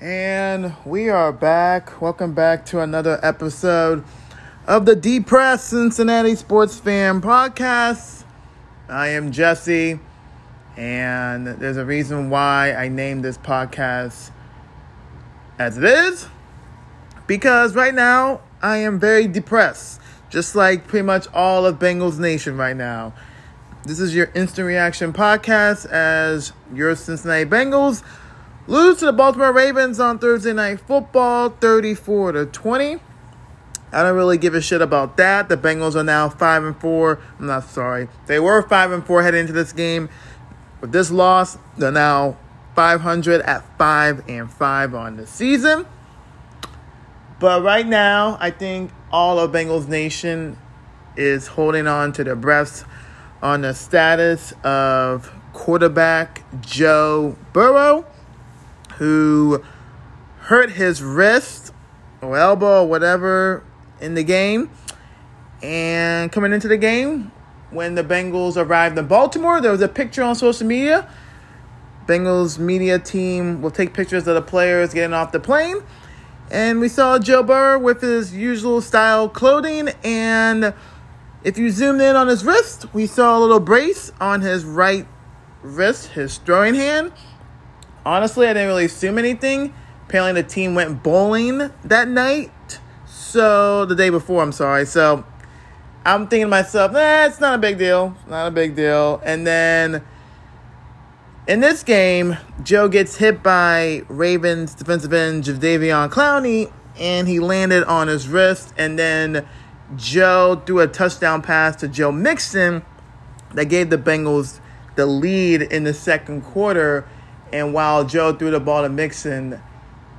And we are back. Welcome back to another episode of the Depressed Cincinnati Sports Fan Podcast. I am Jesse, and there's a reason why I named this podcast as it is. Because right now, I am very depressed, just like pretty much all of Bengals Nation right now. This is your instant reaction podcast as your Cincinnati Bengals lose to the Baltimore Ravens on Thursday Night Football 34 to 20. I don't really give a shit about that. The Bengals are now 5 and 4. I'm not sorry. They were 5 and 4 heading into this game. With this loss, they're now 500 at 5 and 5 on the season. But right now, I think all of Bengals Nation is holding on to their breaths on the status of quarterback Joe Burrow, who hurt his wrist or elbow or whatever in the game. And coming into the game, when the Bengals arrived in Baltimore, there was a picture on social media. Bengals media team will take pictures of the players getting off the plane. And we saw Joe Burrow with his usual style clothing and if you zoomed in on his wrist, we saw a little brace on his right wrist, his throwing hand. Honestly, I didn't really assume anything. Apparently, the team went bowling that night. So, the day before, I'm sorry. So, I'm thinking to myself, eh, it's not a big deal. Not a big deal. And then in this game, Joe gets hit by Ravens defensive end Jadeveon Clowney, and he landed on his wrist. And then Joe threw a touchdown pass to Joe Mixon that gave the Bengals the lead in the second quarter. And while Joe threw the ball to Mixon,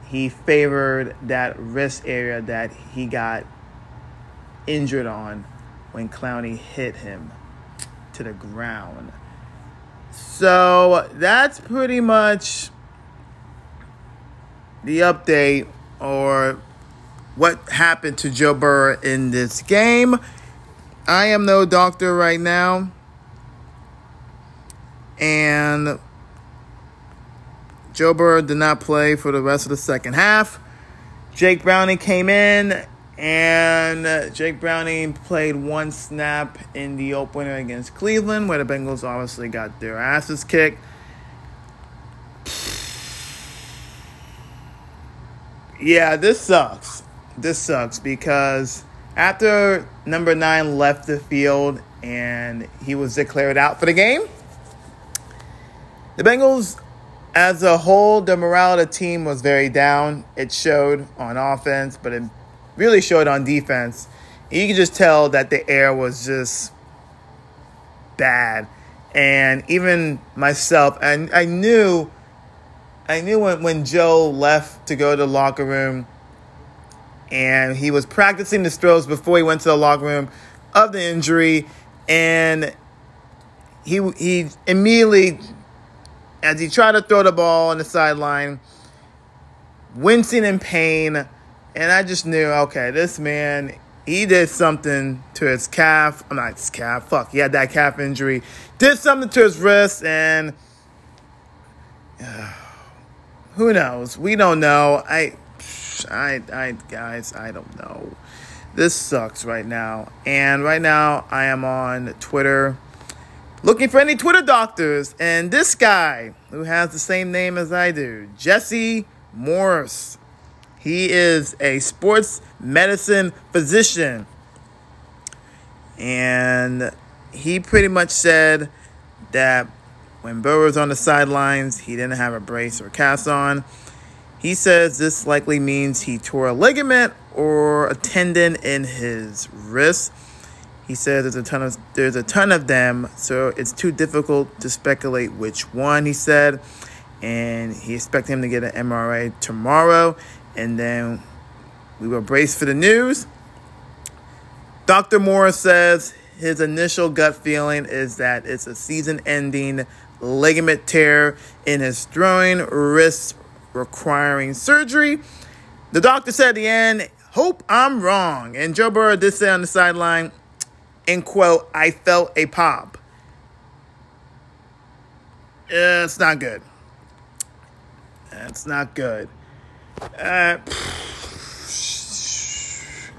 he favored that wrist area that he got injured on when Clowney hit him to the ground. So that's pretty much the update or what happened to Joe Burrow in this game. I am no doctor right now. And Joe Burrow did not play for the rest of the second half. Jake Browning came in, and Jake Browning played one snap in the opener against Cleveland, where the Bengals obviously got their asses kicked. Yeah, this sucks this sucks because after number nine left the field and he was declared out for the game, the Bengals, as a whole, the morale of the team was very down. It showed on offense, but it really showed on defense. You could just tell that the air was just bad. And even myself, and I knew, I knew when, when Joe left to go to the locker room and he was practicing his throws before he went to the locker room of the injury, and he he immediately, as he tried to throw the ball on the sideline, wincing in pain, and I just knew, okay, this man. He did something to his calf. I'm not his calf. Fuck, he had that calf injury. Did something to his wrist, and uh, who knows? We don't know. I I, I, guys, I don't know. This sucks right now. And right now, I am on Twitter looking for any Twitter doctors. And this guy, who has the same name as I do, Jesse Morse, he is a sports medicine physician. And he pretty much said that when Burrow was on the sidelines, he didn't have a brace or cast on. He says this likely means he tore a ligament or a tendon in his wrist. He says there's a ton of there's a ton of them, so it's too difficult to speculate which one. He said, and he expects him to get an MRI tomorrow, and then we will brace for the news. Dr. Morse says his initial gut feeling is that it's a season-ending ligament tear in his throwing wrist requiring surgery. The doctor said at the end, Hope I'm wrong. And Joe Burrow did say on the sideline, in quote, I felt a pop. It's not good. That's not good. Uh,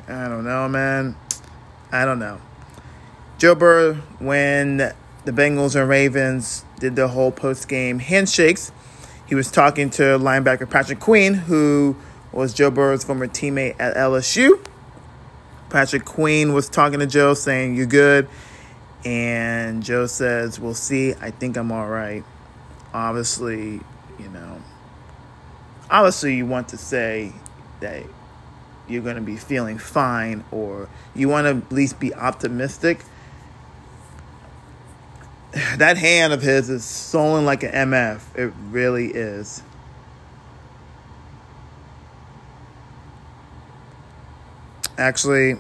I don't know, man. I don't know. Joe Burrow, when the Bengals and Ravens did the whole post game handshakes, he was talking to linebacker Patrick Queen, who was Joe Burrow's former teammate at LSU. Patrick Queen was talking to Joe, saying, You good? And Joe says, We'll see. I think I'm all right. Obviously, you know, obviously, you want to say that you're going to be feeling fine or you want to at least be optimistic. That hand of his is swollen like an MF. It really is. Actually,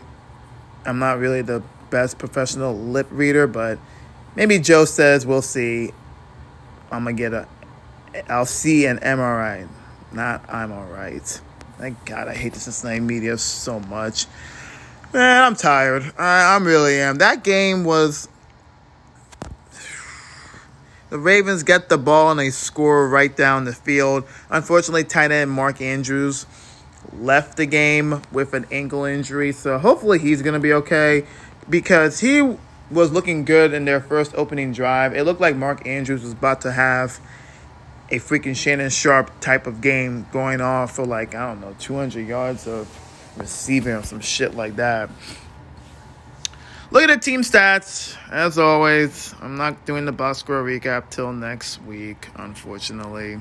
I'm not really the best professional lip reader, but maybe Joe says we'll see. I'm gonna get a. I'll see an MRI, not I'm all right. Thank God, I hate the Cincinnati media so much. Man, I'm tired. I, I really am. That game was. The Ravens get the ball and they score right down the field. Unfortunately, tight end Mark Andrews left the game with an ankle injury, so hopefully he's going to be okay because he was looking good in their first opening drive. It looked like Mark Andrews was about to have a freaking Shannon Sharpe type of game going off for like, I don't know, 200 yards of receiving or some shit like that. Look at the team stats. As always, I'm not doing the box recap till next week, unfortunately.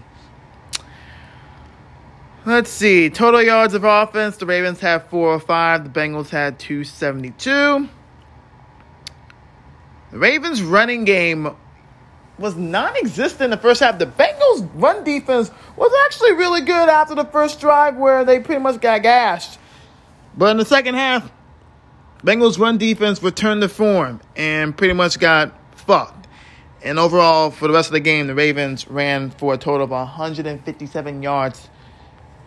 Let's see. Total yards of offense. The Ravens had 405. The Bengals had 272. The Ravens' running game was non existent in the first half. The Bengals' run defense was actually really good after the first drive where they pretty much got gashed. But in the second half, Bengals' run defense returned to form and pretty much got fucked. And overall, for the rest of the game, the Ravens ran for a total of 157 yards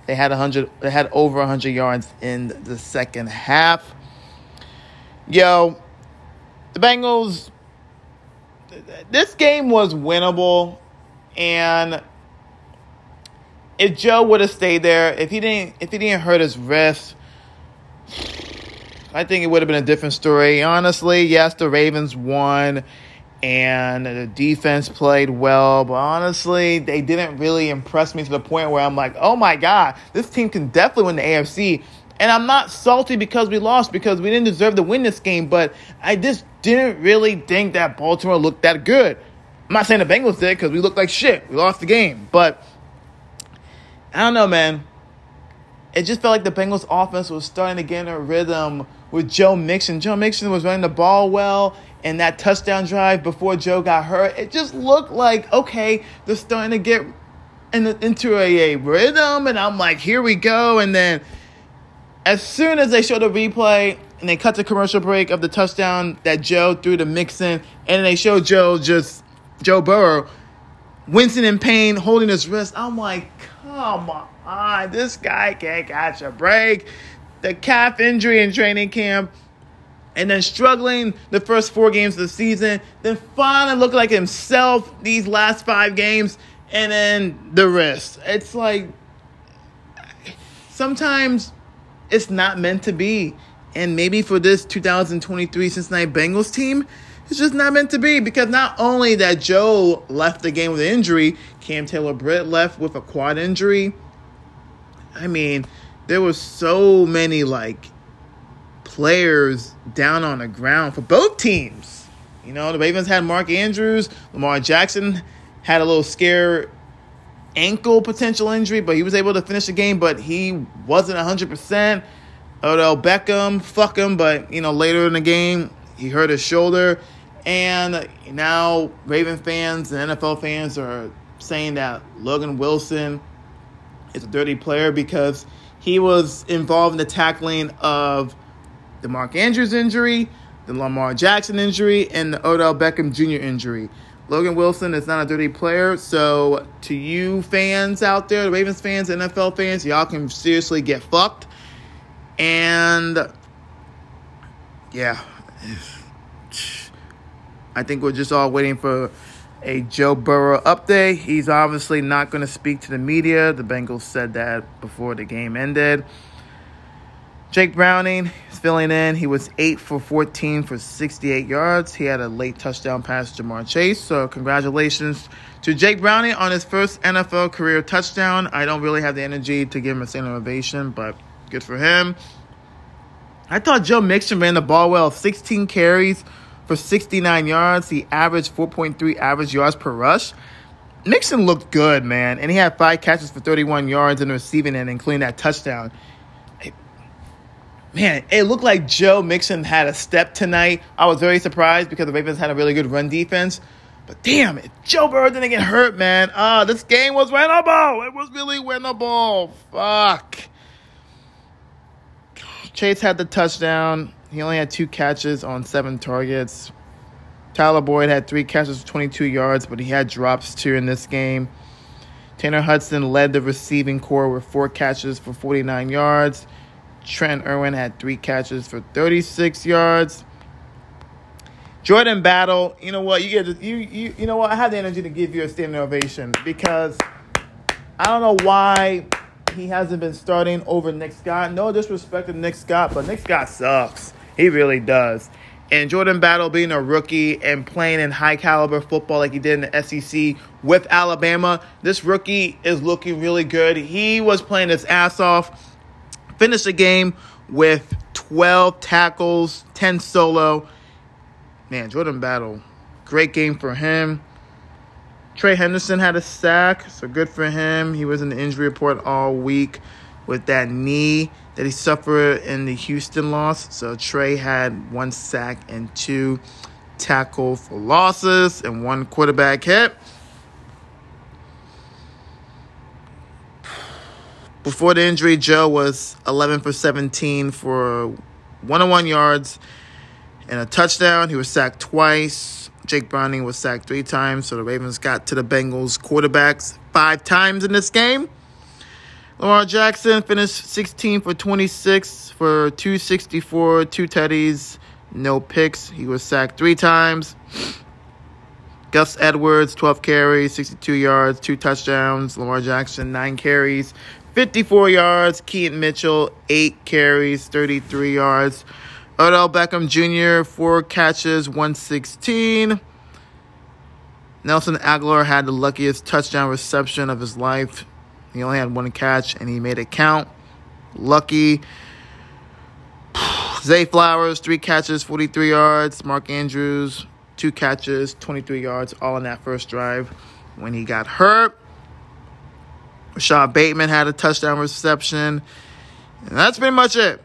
they had 100 they had over 100 yards in the second half. Yo, the Bengals this game was winnable and if Joe would have stayed there, if he didn't if he didn't hurt his wrist, I think it would have been a different story. Honestly, yes, the Ravens won and the defense played well, but honestly, they didn't really impress me to the point where I'm like, oh my God, this team can definitely win the AFC. And I'm not salty because we lost, because we didn't deserve to win this game, but I just didn't really think that Baltimore looked that good. I'm not saying the Bengals did because we looked like shit. We lost the game, but I don't know, man. It just felt like the Bengals offense was starting to get in a rhythm with Joe Mixon. Joe Mixon was running the ball well and that touchdown drive before Joe got hurt, it just looked like, okay, they're starting to get in into a, a rhythm. And I'm like, here we go. And then as soon as they show the replay and they cut the commercial break of the touchdown that Joe threw to Mixon, and they show Joe just, Joe Burrow, wincing in pain, holding his wrist, I'm like, come on, this guy can't catch a break. The calf injury in training camp and then struggling the first four games of the season, then finally looking like himself these last five games, and then the rest. It's like sometimes it's not meant to be. And maybe for this 2023 Cincinnati Bengals team, it's just not meant to be because not only that Joe left the game with an injury, Cam Taylor Britt left with a quad injury. I mean, there were so many like players down on the ground for both teams. You know, the Ravens had Mark Andrews, Lamar Jackson had a little scare ankle potential injury, but he was able to finish the game, but he wasn't 100%. Odell Beckham, fuck him, but, you know, later in the game, he hurt his shoulder. And now Raven fans and NFL fans are saying that Logan Wilson is a dirty player because he was involved in the tackling of the Mark Andrews injury, the Lamar Jackson injury, and the Odell Beckham Jr. injury. Logan Wilson is not a dirty player, so to you fans out there, the Ravens fans, NFL fans, y'all can seriously get fucked. And yeah, I think we're just all waiting for a Joe Burrow update. He's obviously not going to speak to the media. The Bengals said that before the game ended. Jake Browning is filling in. He was 8 for 14 for 68 yards. He had a late touchdown pass to Ja'Marr Chase. So, congratulations to Jake Browning on his first NFL career touchdown. I don't really have the energy to give him a standing ovation, but good for him. I thought Joe Mixon ran the ball well 16 carries for 69 yards. He averaged 4.3 average yards per rush. Mixon looked good, man, and he had five catches for 31 yards in the receiving end, including that touchdown. Man, it looked like Joe Mixon had a step tonight. I was very surprised because the Ravens had a really good run defense. But damn it, Joe Burrow didn't get hurt, man. Ah, uh, this game was winnable. It was really winnable. Fuck. Chase had the touchdown. He only had two catches on seven targets. Tyler Boyd had three catches for 22 yards, but he had drops too in this game. Tanner Hudson led the receiving core with four catches for 49 yards. Trent Irwin had three catches for 36 yards. Jordan Battle, you know what? You get you you you know what? I have the energy to give you a standing ovation because I don't know why he hasn't been starting over Nick Scott. No disrespect to Nick Scott, but Nick Scott sucks. He really does. And Jordan Battle being a rookie and playing in high caliber football like he did in the SEC with Alabama, this rookie is looking really good. He was playing his ass off finished the game with 12 tackles, 10 solo. Man, Jordan Battle, great game for him. Trey Hendrickson had a sack, so good for him. He was in the injury report all week with that knee that he suffered in the Houston loss. So Trey had one sack and two tackle for losses and one quarterback hit. Before the injury, Joe was 11 for 17 for 101 yards and a touchdown. He was sacked twice. Jake Browning was sacked three times. So the Ravens got to the Bengals quarterbacks five times in this game. Lamar Jackson finished 16 for 26 for 264, two teddies, no picks. He was sacked three times. Gus Edwards, 12 carries, 62 yards, two touchdowns. Lamar Jackson, nine carries, 54 yards. Keaton Mitchell, 8 carries, 33 yards. Odell Beckham Jr., 4 catches, 116. Nelson Agholor had the luckiest touchdown reception of his life. He only had one catch and he made it count. Lucky. Zay Flowers, three catches, 43 yards. Mark Andrews, two catches, 23 yards, all in that first drive when he got hurt. Rashod Bateman had a touchdown reception. And that's pretty much it.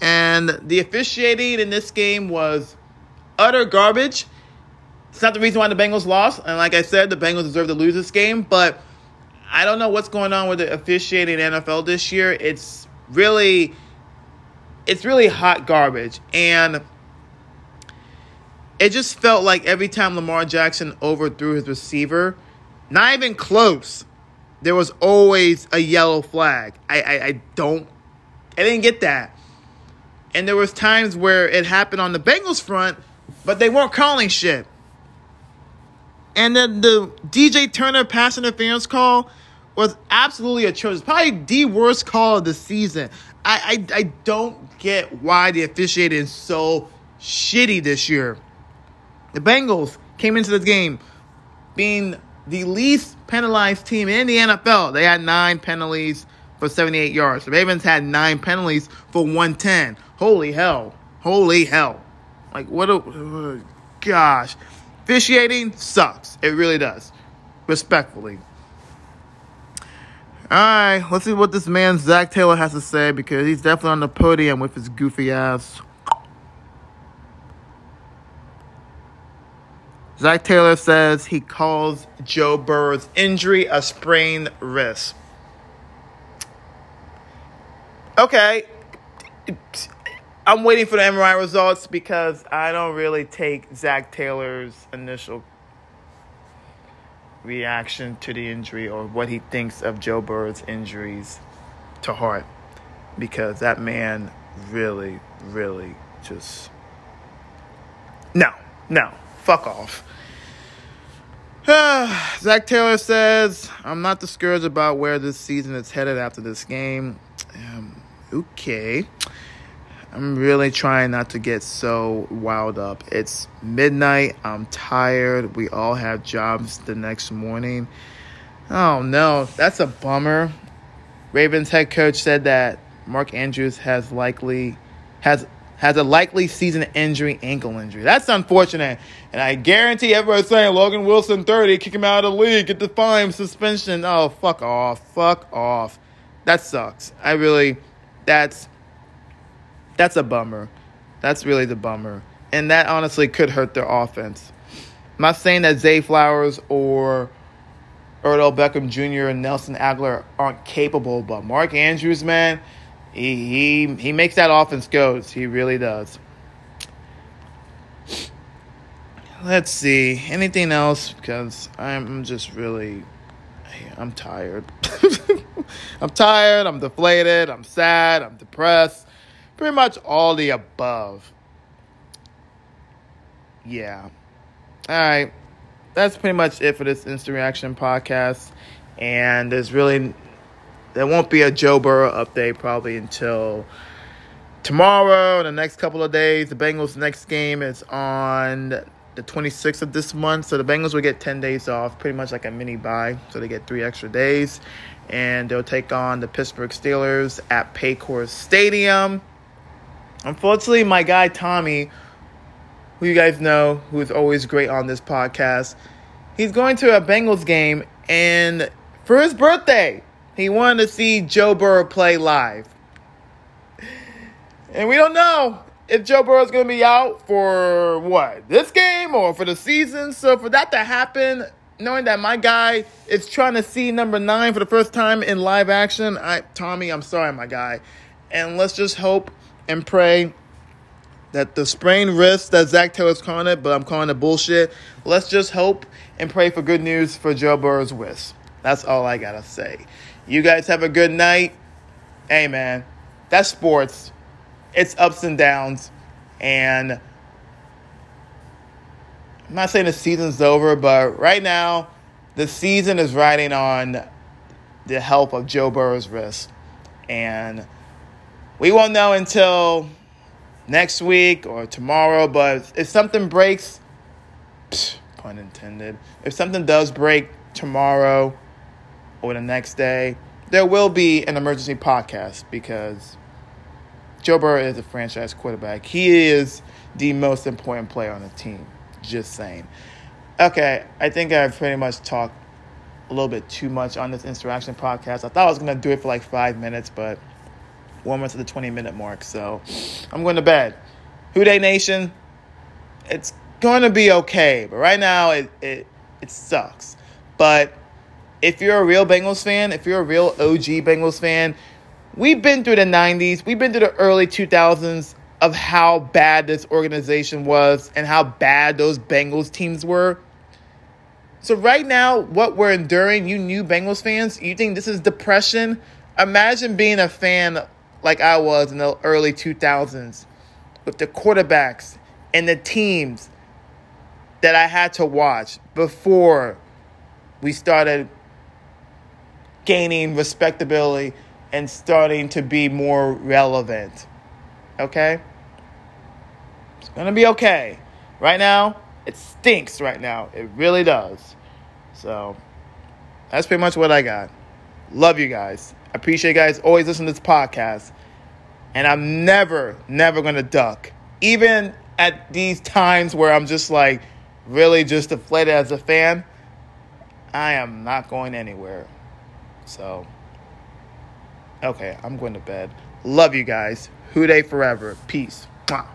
And the officiating in this game was utter garbage. It's not the reason why the Bengals lost. And like I said, the Bengals deserve to lose this game. But I don't know what's going on with the officiating in NFL this year. It's really, it's really hot garbage. And it just felt like every time Lamar Jackson overthrew his receiver, not even close. There was always a yellow flag. I, I, I don't, I didn't get that. And there was times where it happened on the Bengals front, but they weren't calling shit. And then the DJ Turner pass interference call was absolutely atrocious. Probably the worst call of the season. I, I, I don't get why the officiating is so shitty this year. The Bengals came into this game being the least penalized team in the NFL. They had nine penalties for 78 yards. The Ravens had nine penalties for 110. Holy hell. Holy hell. Like, what a. Uh, gosh. Officiating sucks. It really does. Respectfully. All right, let's see what this man Zac Taylor has to say because he's definitely on the podium with his goofy ass. Zac Taylor says he calls Joe Burrow's injury a sprained wrist. Okay. I'm waiting for the MRI results because I don't really take Zac Taylor's initial reaction to the injury or what he thinks of Joe Burrow's injuries to heart because that man really, really just. No, no. Fuck off. Zac Taylor says, I'm not discouraged about where this season is headed after this game. Um, okay. I'm really trying not to get so wild up. It's midnight. I'm tired. We all have jobs the next morning. Oh no, that's a bummer. Ravens head coach said that Mark Andrews has likely has has a likely season injury, ankle injury. That's unfortunate. And I guarantee everybody's saying Logan Wilson 30, kick him out of the league, get the fine, suspension. Oh, fuck off. Fuck off. That sucks. I really that's that's a bummer. That's really the bummer. And that honestly could hurt their offense. I'm not saying that Zay Flowers or Odell Beckham Jr. and Nelson Agholor aren't capable, but Mark Andrews, man, he he, makes that offense goes. He really does. Let's see. Anything else? Because I'm just really I'm tired. I'm tired, I'm deflated, I'm sad, I'm depressed. Pretty much all the above. Yeah. All right. That's pretty much it for this instant reaction podcast. And there's really there won't be a Joe Burrow update probably until tomorrow, the next couple of days. The Bengals' next game is on the 26th of this month. So the Bengals will get 10 days off, pretty much like a mini bye. So they get three extra days. And they'll take on the Pittsburgh Steelers at Paycor Stadium. Unfortunately, my guy Tommy, who you guys know, who is always great on this podcast, he's going to a Bengals game, and for his birthday, he wanted to see Joe Burrow play live. And we don't know if Joe Burrow is going to be out for what, this game or for the season. So for that to happen, knowing that my guy is trying to see number nine for the first time in live action, I Tommy, I'm sorry, my guy. And let's just hope and pray that the sprained wrist that Zac Taylor's calling it, but I'm calling it bullshit. Let's just hope and pray for good news for Joe Burrow's wrist. That's all I gotta say. You guys have a good night. Hey man, that's sports. It's ups and downs, and I'm not saying the season's over, but right now the season is riding on the help of Joe Burrow's wrist, and we won't know until next week or tomorrow. But if something breaks, pun intended, if something does break tomorrow or the next day, there will be an emergency podcast because Joe Burrow is a franchise quarterback. He is the most important player on the team. Just saying. Okay, I think I've pretty much talked a little bit too much on this interaction podcast. I thought I was going to do it for like five minutes, but we're almost to the 20 minute mark. So I'm going to bed. Who Dey Nation, it's going to be okay. But right now, it, it, it sucks. But if you're a real Bengals fan, if you're a real OG Bengals fan, we've been through the 90s, we've been through the early 2000s of how bad this organization was and how bad those Bengals teams were. So right now, what we're enduring, you new Bengals fans, you think this is depression? Imagine being a fan like I was in the early 2000s with the quarterbacks and the teams that I had to watch before we started gaining respectability and starting to be more relevant. Okay? It's to be okay. Right now, it stinks right now. It really does. So, that's pretty much what I got. Love you guys. I appreciate you guys always listen to this podcast. And I'm never, never to duck. Even at these times where I'm just like really just deflated as a fan, I am not going anywhere. So, okay, I'm going to bed. Love you guys. Who Dey forever. Peace. Mwah.